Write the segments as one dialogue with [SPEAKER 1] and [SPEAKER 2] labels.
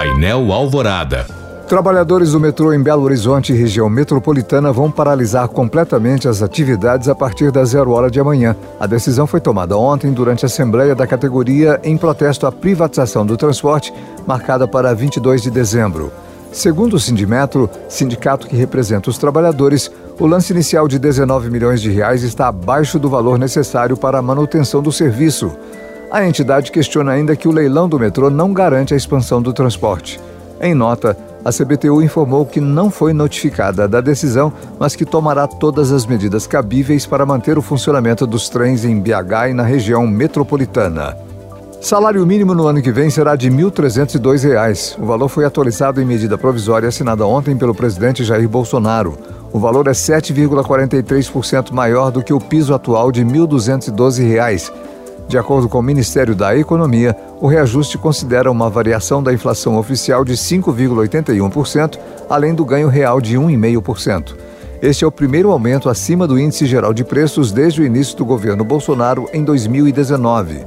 [SPEAKER 1] Painel Alvorada.
[SPEAKER 2] Trabalhadores do metrô em Belo Horizonte e região metropolitana vão paralisar completamente as atividades a partir das zero hora de amanhã. A decisão foi tomada ontem durante a Assembleia da categoria em protesto à privatização do transporte, marcada para 22 de dezembro. Segundo o Sindimetro, sindicato que representa os trabalhadores, o lance inicial de 19 milhões de reais está abaixo do valor necessário para a manutenção do serviço. A entidade questiona ainda que o leilão do metrô não garante a expansão do transporte. Em nota, a CBTU informou que não foi notificada da decisão, mas que tomará todas as medidas cabíveis para manter o funcionamento dos trens em BH e na região metropolitana. Salário mínimo no ano que vem será de R$ 1.302. O valor foi atualizado em medida provisória assinada ontem pelo presidente Jair Bolsonaro. O valor é 7,43% maior do que o piso atual de R$ 1.212. De acordo com o Ministério da Economia, o reajuste considera uma variação da inflação oficial de 5,81%, além do ganho real de 1,5%. Este é o primeiro aumento acima do índice geral de preços desde o início do governo Bolsonaro em 2019.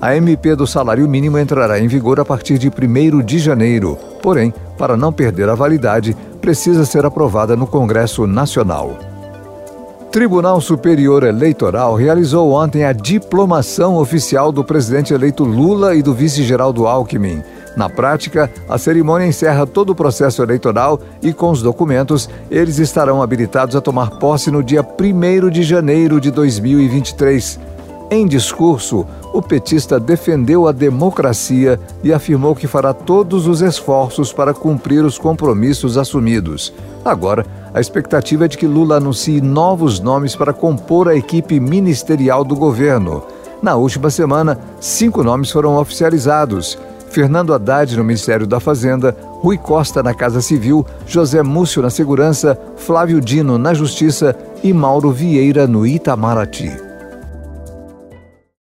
[SPEAKER 2] A MP do salário mínimo entrará em vigor a partir de 1 de janeiro. Porém, para não perder a validade, precisa ser aprovada no Congresso Nacional. Tribunal Superior Eleitoral realizou ontem a diplomação oficial do presidente eleito Lula e do vice-geraldo Alckmin. Na prática, a cerimônia encerra todo o processo eleitoral e, com os documentos, eles estarão habilitados a tomar posse no dia 1 de janeiro de 2023. Em discurso, o petista defendeu a democracia e afirmou que fará todos os esforços para cumprir os compromissos assumidos. Agora, a expectativa é de que Lula anuncie novos nomes para compor a equipe ministerial do governo. Na última semana, cinco nomes foram oficializados. Fernando Haddad no Ministério da Fazenda, Rui Costa na Casa Civil, José Múcio na Segurança, Flávio Dino na Justiça e Mauro Vieira no Itamaraty.